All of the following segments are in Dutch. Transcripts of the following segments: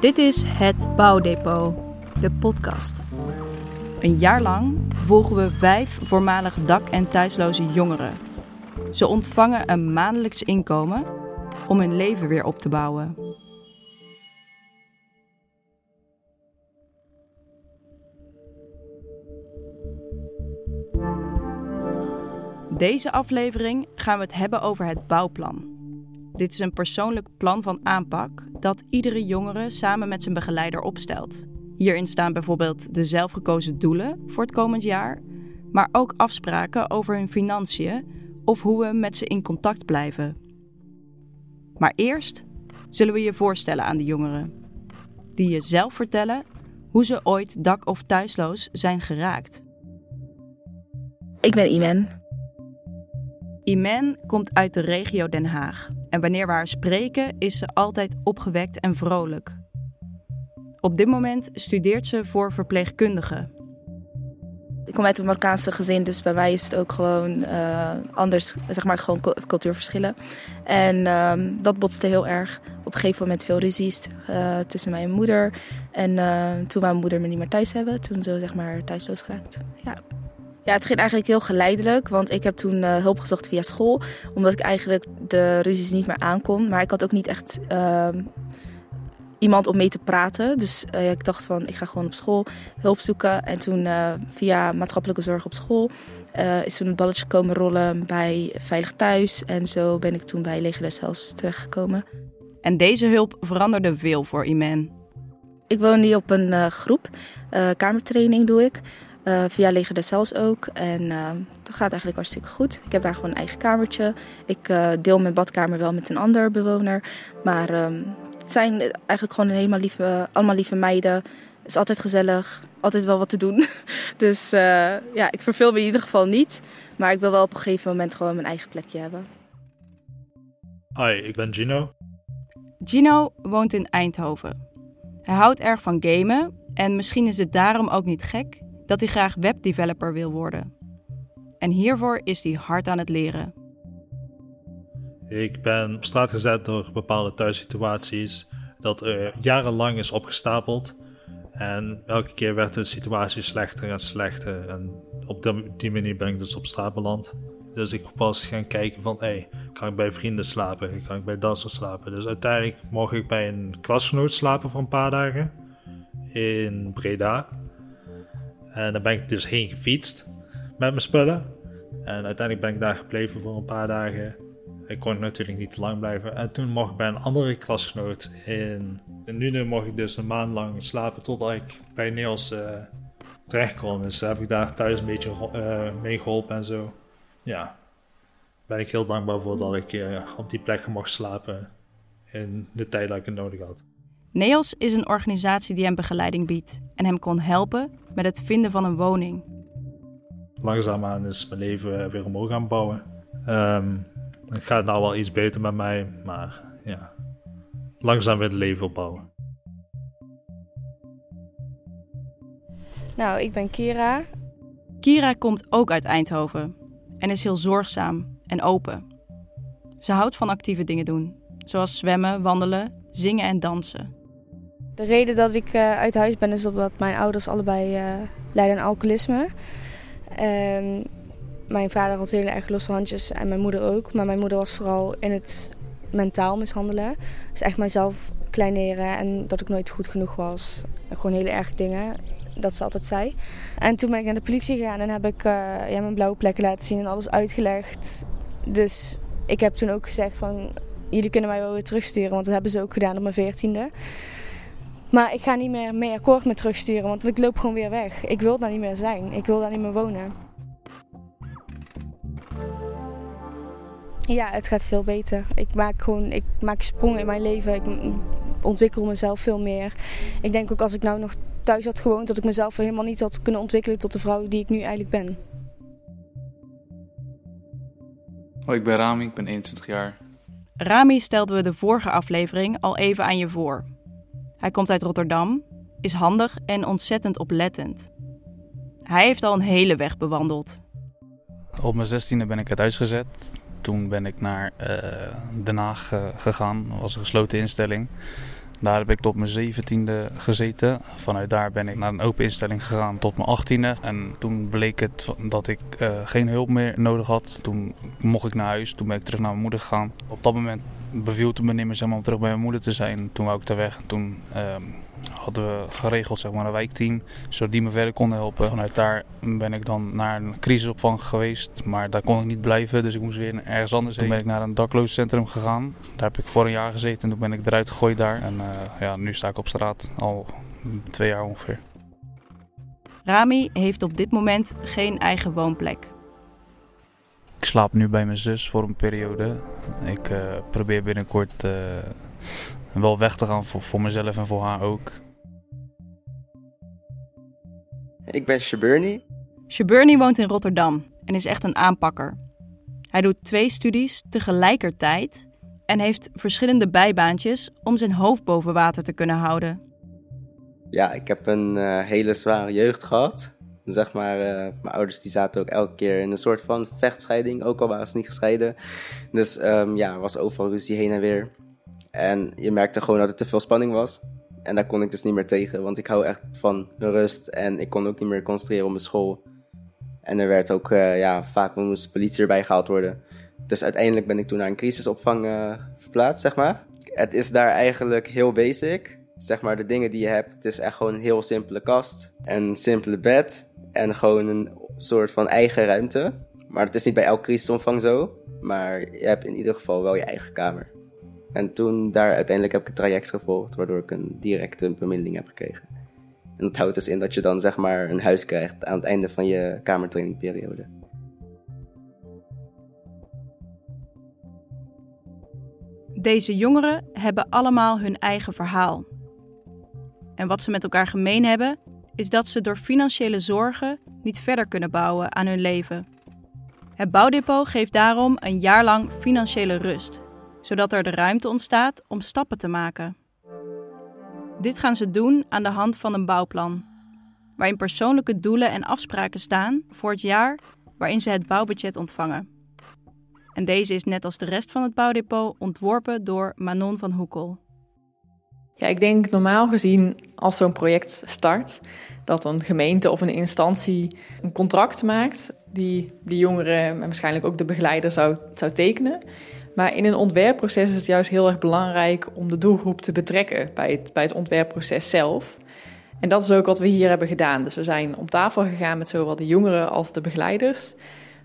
Dit is Het Bouwdepot, de podcast. Een jaar lang volgen we vijf voormalig dak- en thuisloze jongeren. Ze ontvangen een maandelijks inkomen om hun leven weer op te bouwen. Deze aflevering gaan we het hebben over het bouwplan. Dit is een persoonlijk plan van aanpak dat iedere jongere samen met zijn begeleider opstelt. Hierin staan bijvoorbeeld de zelfgekozen doelen voor het komend jaar, maar ook afspraken over hun financiën of hoe we met ze in contact blijven. Maar eerst zullen we je voorstellen aan de jongeren, die je zelf vertellen hoe ze ooit dak- of thuisloos zijn geraakt. Ik ben Imen. Imen komt uit de regio Den Haag en wanneer we haar spreken is ze altijd opgewekt en vrolijk. Op dit moment studeert ze voor verpleegkundige. Ik kom uit een Marokkaanse gezin, dus bij mij is het ook gewoon uh, anders, zeg maar gewoon cultuurverschillen. En uh, dat botste heel erg. Op een gegeven moment veel ruzies uh, tussen mij en moeder. En uh, toen wou mijn moeder me niet meer thuis hebben, toen zo zeg maar thuisloos geraakt. Ja. Ja, het ging eigenlijk heel geleidelijk, want ik heb toen uh, hulp gezocht via school. Omdat ik eigenlijk de ruzies niet meer aankon. Maar ik had ook niet echt uh, iemand om mee te praten. Dus uh, ik dacht van, ik ga gewoon op school hulp zoeken. En toen uh, via maatschappelijke zorg op school is toen een balletje komen rollen bij Veilig Thuis. En zo ben ik toen bij Leger des Heils terechtgekomen. En deze hulp veranderde veel voor Iman. Ik woon nu op een groep. kamertraining doe ik. Uh, via Leger des Heils ook. En uh, dat gaat eigenlijk hartstikke goed. Ik heb daar gewoon een eigen kamertje. Ik uh, deel mijn badkamer wel met een ander bewoner. Maar het zijn eigenlijk gewoon helemaal lieve, allemaal lieve meiden. Het is altijd gezellig. Altijd wel wat te doen. dus ja, ik verveel me in ieder geval niet. Maar ik wil wel op een gegeven moment gewoon mijn eigen plekje hebben. Hi, ik ben Gino. Gino woont in Eindhoven. Hij houdt erg van gamen. En misschien is het daarom ook niet gek dat hij graag webdeveloper wil worden. En hiervoor is hij hard aan het leren. Ik ben op straat gezet door bepaalde thuissituaties dat er jarenlang is opgestapeld. En elke keer werd de situatie slechter en slechter. En op die manier ben ik dus op straat beland. Dus ik was gaan kijken van, hé, hey, kan ik bij vrienden slapen? Kan ik bij dansen slapen? Dus uiteindelijk mocht ik bij een klasgenoot slapen voor een paar dagen. In Breda. En dan ben ik dus heen gefietst met mijn spullen. En uiteindelijk ben ik daar gebleven voor een paar dagen. Ik kon natuurlijk niet te lang blijven. En toen mocht ik bij een andere klasgenoot in. En nu mocht ik dus een maand lang slapen totdat ik bij Niels uh, terecht kon. Dus heb ik daar thuis een beetje uh, mee geholpen en zo. Ja, ben ik heel dankbaar voor dat ik uh, op die plek mocht slapen in de tijd dat ik het nodig had. NEOS is een organisatie die hem begeleiding biedt en hem kon helpen met het vinden van een woning. Langzaamaan is mijn leven weer omhoog gaan bouwen. Um, het gaat nou wel iets beter met mij, maar ja, langzaam weer het leven opbouwen. Nou, ik ben Kira. Kira komt ook uit Eindhoven en is heel zorgzaam en open. Ze houdt van actieve dingen doen, zoals zwemmen, wandelen, zingen en dansen. De reden dat ik uh, uit huis ben is omdat mijn ouders allebei uh, lijden aan alcoholisme. En mijn vader had heel erg losse handjes en mijn moeder ook. Maar mijn moeder was vooral in het mentaal mishandelen. Dus echt mijzelf kleineren en dat ik nooit goed genoeg was. Gewoon hele erg dingen, dat ze altijd zei. En toen ben ik naar de politie gegaan en heb ik uh, ja, mijn blauwe plekken laten zien en alles uitgelegd. Dus ik heb toen ook gezegd van, jullie kunnen mij wel weer terugsturen. Want dat hebben ze ook gedaan op mijn veertiende. Maar ik ga niet meer mee akkoord met terugsturen, want ik loop gewoon weer weg. Ik wil daar niet meer zijn. Ik wil daar niet meer wonen. Ja, het gaat veel beter. Ik maak gewoon, ik maak sprongen in mijn leven. Ik ontwikkel mezelf veel meer. Ik denk ook als ik nou nog thuis had gewoond, dat ik mezelf helemaal niet had kunnen ontwikkelen tot de vrouw die ik nu eigenlijk ben. Oh, ik ben Rami, ik ben 21 jaar. Rami stelden we de vorige aflevering al even aan je voor. Hij komt uit Rotterdam, is handig en ontzettend oplettend. Hij heeft al een hele weg bewandeld. Op mijn zestiende ben ik uit huis gezet. Toen ben ik naar uh, Den Haag uh, gegaan. Dat was een gesloten instelling. Daar heb ik tot mijn zeventiende gezeten. Vanuit daar ben ik naar een open instelling gegaan tot mijn achttiende. En toen bleek het dat ik uh, geen hulp meer nodig had. Toen mocht ik naar huis. Toen ben ik terug naar mijn moeder gegaan. Op dat moment beviel het me niet meer maar, om terug bij mijn moeder te zijn. Toen wou ik daar weg. En toen uh, hadden we geregeld zeg maar, een wijkteam, zodat die me verder konden helpen. Vanuit daar ben ik dan naar een crisisopvang geweest, maar daar kon ik niet blijven, dus ik moest weer ergens anders heen. Toen ben ik naar een daklozencentrum gegaan. Daar heb ik voor een jaar gezeten en toen ben ik eruit gegooid daar. En uh, ja, nu sta ik op straat, al twee jaar ongeveer. Rami heeft op dit moment geen eigen woonplek. Ik slaap nu bij mijn zus voor een periode. Ik uh, probeer binnenkort uh, wel weg te gaan voor, voor mezelf en voor haar ook. Ik ben Shaburni. Shaburni woont in Rotterdam en is echt een aanpakker. Hij doet twee studies tegelijkertijd en heeft verschillende bijbaantjes om zijn hoofd boven water te kunnen houden. Ja, ik heb een uh, hele zware jeugd gehad. Zeg maar, uh, mijn ouders die zaten ook elke keer in een soort van vechtscheiding, ook al waren ze niet gescheiden. Dus um, ja, was overal ruzie heen en weer. En je merkte gewoon dat er te veel spanning was. En daar kon ik dus niet meer tegen, want ik hou echt van rust en ik kon ook niet meer concentreren op mijn school. En er werd ook, uh, ja, vaak moest politie erbij gehaald worden. Dus uiteindelijk ben ik toen naar een crisisopvang uh, verplaatst, zeg maar. Het is daar eigenlijk heel basic. Zeg maar, de dingen die je hebt, het is echt gewoon een heel simpele kast. Een simpele bed en gewoon een soort van eigen ruimte. Maar het is niet bij elk crisisopvang zo. Maar je hebt in ieder geval wel je eigen kamer. En toen daar uiteindelijk heb ik een traject gevolgd, waardoor ik een directe bemiddeling heb gekregen. En dat houdt dus in dat je dan zeg maar een huis krijgt aan het einde van je kamertrainingperiode. Deze jongeren hebben allemaal hun eigen verhaal. En wat ze met elkaar gemeen hebben, is dat ze door financiële zorgen niet verder kunnen bouwen aan hun leven. Het bouwdepot geeft daarom een jaar lang financiële rust zodat er de ruimte ontstaat om stappen te maken. Dit gaan ze doen aan de hand van een bouwplan, waarin persoonlijke doelen en afspraken staan voor het jaar waarin ze het bouwbudget ontvangen. En deze is net als de rest van het bouwdepot ontworpen door Manon van Hoekel. Ja, ik denk normaal gezien als zo'n project start, dat een gemeente of een instantie een contract maakt die de jongeren en waarschijnlijk ook de begeleider zou, zou tekenen. Maar in een ontwerpproces is het juist heel erg belangrijk om de doelgroep te betrekken bij het, bij het ontwerpproces zelf. En dat is ook wat we hier hebben gedaan. Dus we zijn om tafel gegaan met zowel de jongeren als de begeleiders.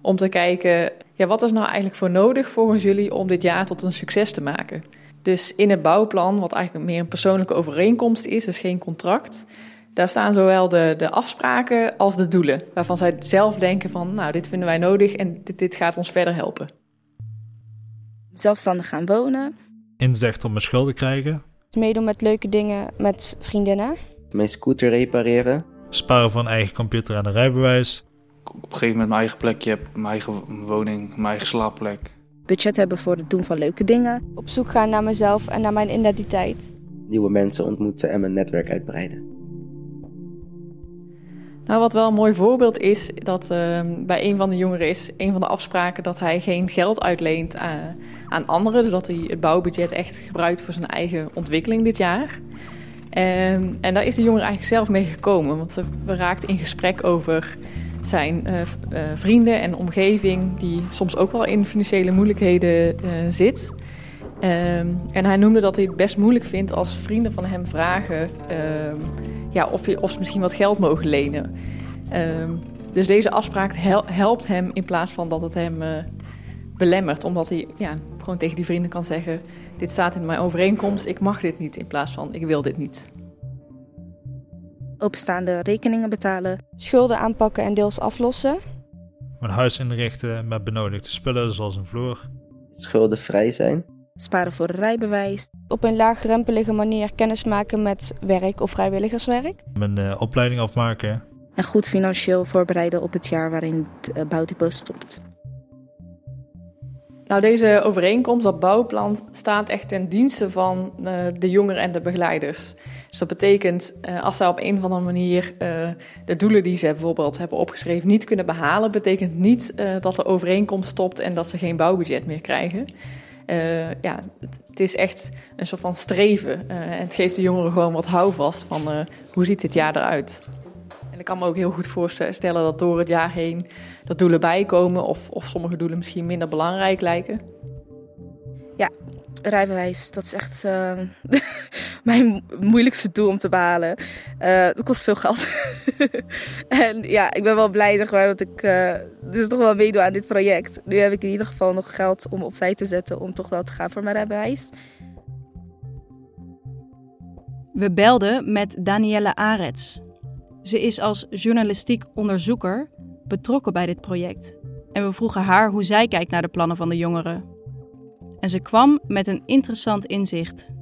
Om te kijken, ja, wat is nou eigenlijk voor nodig volgens jullie om dit jaar tot een succes te maken? Dus in het bouwplan, wat eigenlijk meer een persoonlijke overeenkomst is, dus geen contract, daar staan zowel de, de afspraken als de doelen. Waarvan zij zelf denken van, nou, dit vinden wij nodig en dit, dit gaat ons verder helpen zelfstandig gaan wonen. Inzicht om mijn schulden krijgen. Meedoen met leuke dingen met vriendinnen. Mijn scooter repareren. Sparen voor een eigen computer en een rijbewijs. Op een gegeven moment mijn eigen plekje heb, mijn eigen woning, mijn eigen slaapplek. Budget hebben voor het doen van leuke dingen. Op zoek gaan naar mezelf en naar mijn identiteit. Nieuwe mensen ontmoeten en mijn netwerk uitbreiden. Nou, wat wel een mooi voorbeeld is, dat uh, bij een van de jongeren is een van de afspraken dat hij geen geld uitleent aan, aan anderen. Dus dat hij het bouwbudget echt gebruikt voor zijn eigen ontwikkeling dit jaar. Um, en daar is de jongere eigenlijk zelf mee gekomen, want ze raakte in gesprek over zijn uh, uh, vrienden en omgeving, die soms ook wel in financiële moeilijkheden uh, zit. Um, en hij noemde dat hij het best moeilijk vindt als vrienden van hem vragen um, ja, of, ze misschien wat geld mogen lenen. Um, dus deze afspraak hel helpt hem in plaats van dat het hem belemmert. Omdat hij ja, gewoon tegen die vrienden kan zeggen: Dit staat in mijn overeenkomst, ik mag dit niet. In plaats van: Ik wil dit niet. Openstaande rekeningen betalen. Schulden aanpakken en deels aflossen. Mijn huis inrichten met benodigde spullen zoals een vloer. Schuldenvrij zijn sparen voor rijbewijs. Op een laagdrempelige manier kennis maken met werk of vrijwilligerswerk. Mijn uh, opleiding afmaken. En goed financieel voorbereiden op het jaar waarin het uh, bouwdepot stopt. Nou, deze overeenkomst, dat bouwplan, staat echt ten dienste van uh, de jongeren en de begeleiders. Dus dat betekent, uh, als zij op een of andere manier uh, de doelen die ze bijvoorbeeld hebben opgeschreven niet kunnen behalen, betekent niet dat de overeenkomst stopt en dat ze geen bouwbudget meer krijgen. Ja, het, het, is echt een soort van streven. En het geeft de jongeren gewoon wat houvast van hoe ziet dit jaar eruit. En ik kan me ook heel goed voorstellen dat door het jaar heen dat doelen bijkomen of, of sommige doelen misschien minder belangrijk lijken. Ja, rijbewijs, dat is echt uh, mijn moeilijkste doel om te behalen. Uh, dat kost veel geld. en ja, ik ben wel blij zeg maar, dat ik uh, dus toch wel meedoe aan dit project. Nu heb ik in ieder geval nog geld om opzij te zetten om toch wel te gaan voor mijn rijbewijs. We belden met Danielle Arets. Ze is als journalistiek onderzoeker betrokken bij dit project. En we vroegen haar hoe zij kijkt naar de plannen van de jongeren. En ze kwam met een interessant inzicht.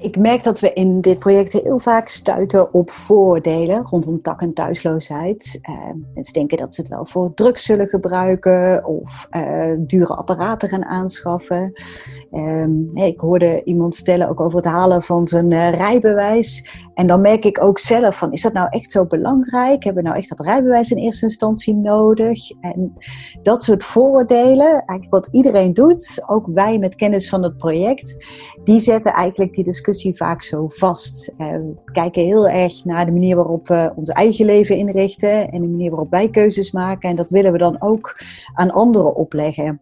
Ik merk dat we in dit project heel vaak stuiten op voordelen rondom tak- en thuisloosheid. Uh, mensen denken dat ze het wel voor drugs zullen gebruiken of uh, dure apparaten gaan aanschaffen. Um, ik hoorde iemand vertellen ook over het halen van zijn uh, rijbewijs. En dan merk ik ook zelf van, is dat nou echt zo belangrijk? Hebben we nou echt dat rijbewijs in eerste instantie nodig? En dat soort voordelen, eigenlijk wat iedereen doet, ook wij met kennis van het project, die zetten eigenlijk die discussie vaak zo vast. We kijken heel erg naar de manier waarop we ons eigen leven inrichten en de manier waarop wij keuzes maken. En dat willen we dan ook aan anderen opleggen.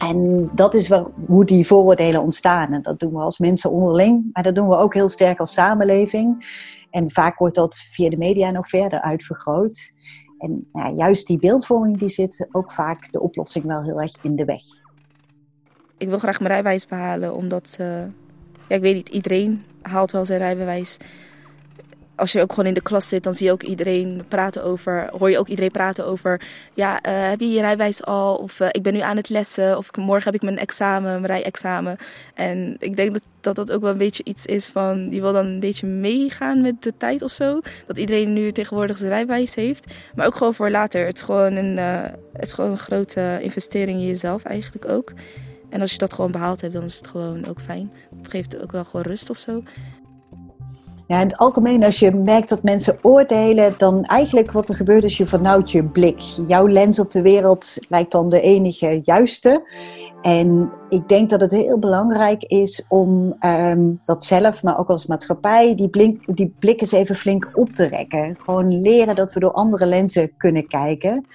En dat is waar, hoe die vooroordelen ontstaan. En dat doen we als mensen onderling, maar dat doen we ook heel sterk als samenleving. En vaak wordt dat via de media nog verder uitvergroot. En juist die beeldvorming die zit ook vaak de oplossing wel heel erg in de weg. Ik wil graag mijn rijbewijs behalen, omdat, ja, ik weet niet, iedereen haalt wel zijn rijbewijs als je ook gewoon in de klas zit, dan zie je ook iedereen praten over, hoor je ook iedereen praten over, ja, uh, heb je je rijbewijs al? Of uh, ik ben nu aan het lessen, of morgen heb ik mijn examen, mijn rijexamen. En ik denk dat, dat ook wel een beetje iets is van, die wil dan een beetje meegaan met de tijd of zo. Dat iedereen nu tegenwoordig zijn rijbewijs heeft. Maar ook gewoon voor later. Het is gewoon een, uh, het is gewoon een grote investering in jezelf eigenlijk ook. En als je dat gewoon behaald hebt, dan is het gewoon ook fijn. Het geeft ook wel gewoon rust of zo. Ja, in het algemeen, als je merkt dat mensen oordelen, dan eigenlijk wat er gebeurt is je vernauwt je blik. Jouw lens op de wereld lijkt dan de enige juiste. En ik denk dat het heel belangrijk is om um, dat zelf, maar ook als maatschappij, die, die blik eens even flink op te rekken. Gewoon leren dat we door andere lenzen kunnen kijken.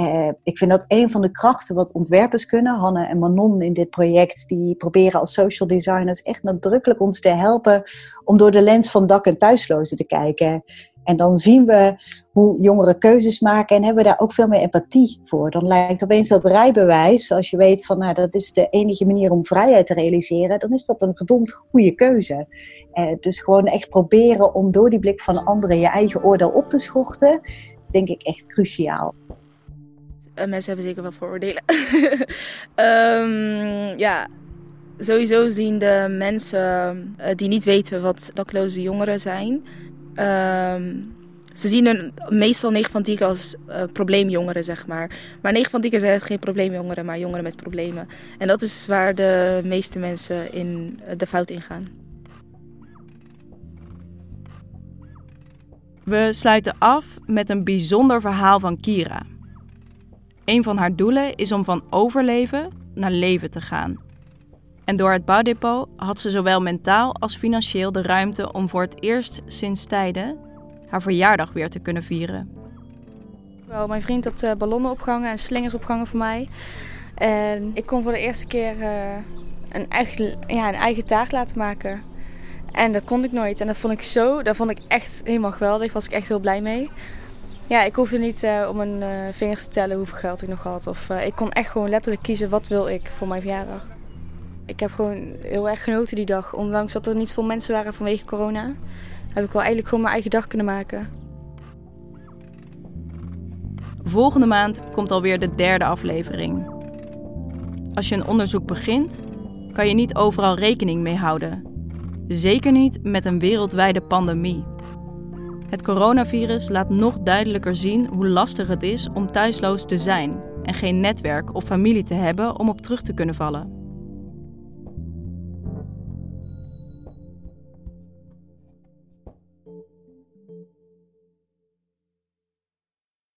Uh, ik vind dat een van de krachten wat ontwerpers kunnen, Hanne en Manon in dit project, die proberen als social designers echt nadrukkelijk ons te helpen om door de lens van dak- en thuislozen te kijken. En dan zien we hoe jongeren keuzes maken en hebben we daar ook veel meer empathie voor. Dan lijkt opeens dat rijbewijs, als je weet van nou, dat is de enige manier om vrijheid te realiseren, dan is dat een verdomd goede keuze. Uh, dus gewoon echt proberen om door die blik van anderen je eigen oordeel op te schorten, is denk ik echt cruciaal. Uh, mensen hebben zeker wel vooroordelen. um, ja, sowieso zien de mensen uh, die niet weten wat dakloze jongeren zijn. Um, ze zien hun meestal 9 van 10 als uh, probleemjongeren, zeg maar. Maar 9 van 10 keer zijn het geen probleemjongeren, maar jongeren met problemen. En dat is waar de meeste mensen in de fout ingaan. We sluiten af met een bijzonder verhaal van Kira. Een van haar doelen is om van overleven naar leven te gaan. En door het bouwdepot had ze zowel mentaal als financieel de ruimte om voor het eerst sinds tijden haar verjaardag weer te kunnen vieren. Wel, mijn vriend had uh, ballonnen opgehangen en slingers opgehangen voor mij. En ik kon voor de eerste keer uh, een, eigen, ja, een eigen taart laten maken. En dat kon ik nooit. En dat vond ik zo, dat vond ik echt helemaal geweldig. Was ik echt heel blij mee. Ja, ik hoefde niet uh, om mijn uh, vingers te tellen hoeveel geld ik nog had. Of, uh, ik kon echt gewoon letterlijk kiezen wat wil ik voor mijn verjaardag. Ik heb gewoon heel erg genoten die dag. Ondanks dat er niet veel mensen waren vanwege corona. Heb ik wel eigenlijk gewoon mijn eigen dag kunnen maken. Volgende maand komt alweer de derde aflevering. Als je een onderzoek begint, kan je niet overal rekening mee houden. Zeker niet met een wereldwijde pandemie. Het coronavirus laat nog duidelijker zien hoe lastig het is om thuisloos te zijn en geen netwerk of familie te hebben om op terug te kunnen vallen.